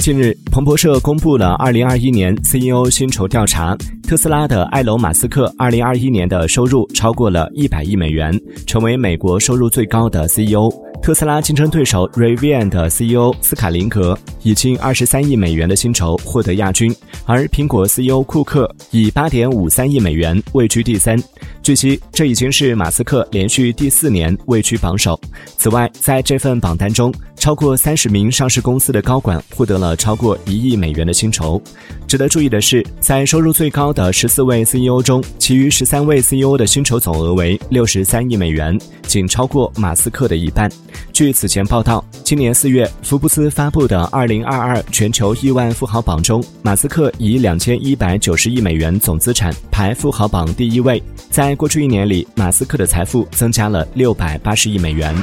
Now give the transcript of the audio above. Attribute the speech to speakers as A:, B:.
A: 近日，彭博社公布了2021年 CEO 薪酬调查。特斯拉的埃隆·马斯克2021年的收入超过了一百亿美元，成为美国收入最高的 CEO。特斯拉竞争对手 Rivian 的 CEO 斯卡林格以近二十三亿美元的薪酬获得亚军，而苹果 CEO 库克以八点五三亿美元位居第三。据悉，这已经是马斯克连续第四年位居榜首。此外，在这份榜单中，超过三十名上市公司的高管获得了超过一亿美元的薪酬。值得注意的是，在收入最高的十四位 CEO 中，其余十三位 CEO 的薪酬总额为六十三亿美元，仅超过马斯克的一半。据此前报道，今年四月，福布斯发布的二零二二全球亿万富豪榜中，马斯克以两千一百九十亿美元总资产排富豪榜第一位。在过去一年里，马斯克的财富增加了六百八十亿美元。